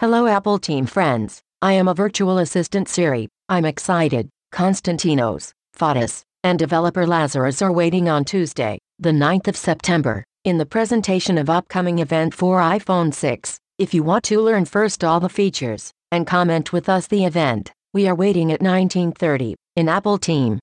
Hello Apple team friends, I am a virtual assistant Siri, I'm excited. Konstantinos, Fotis, and developer Lazarus are waiting on Tuesday, the 9th of September, in the presentation of upcoming event for iPhone 6. If you want to learn first all the features, and comment with us the event, we are waiting at 1930, in Apple team.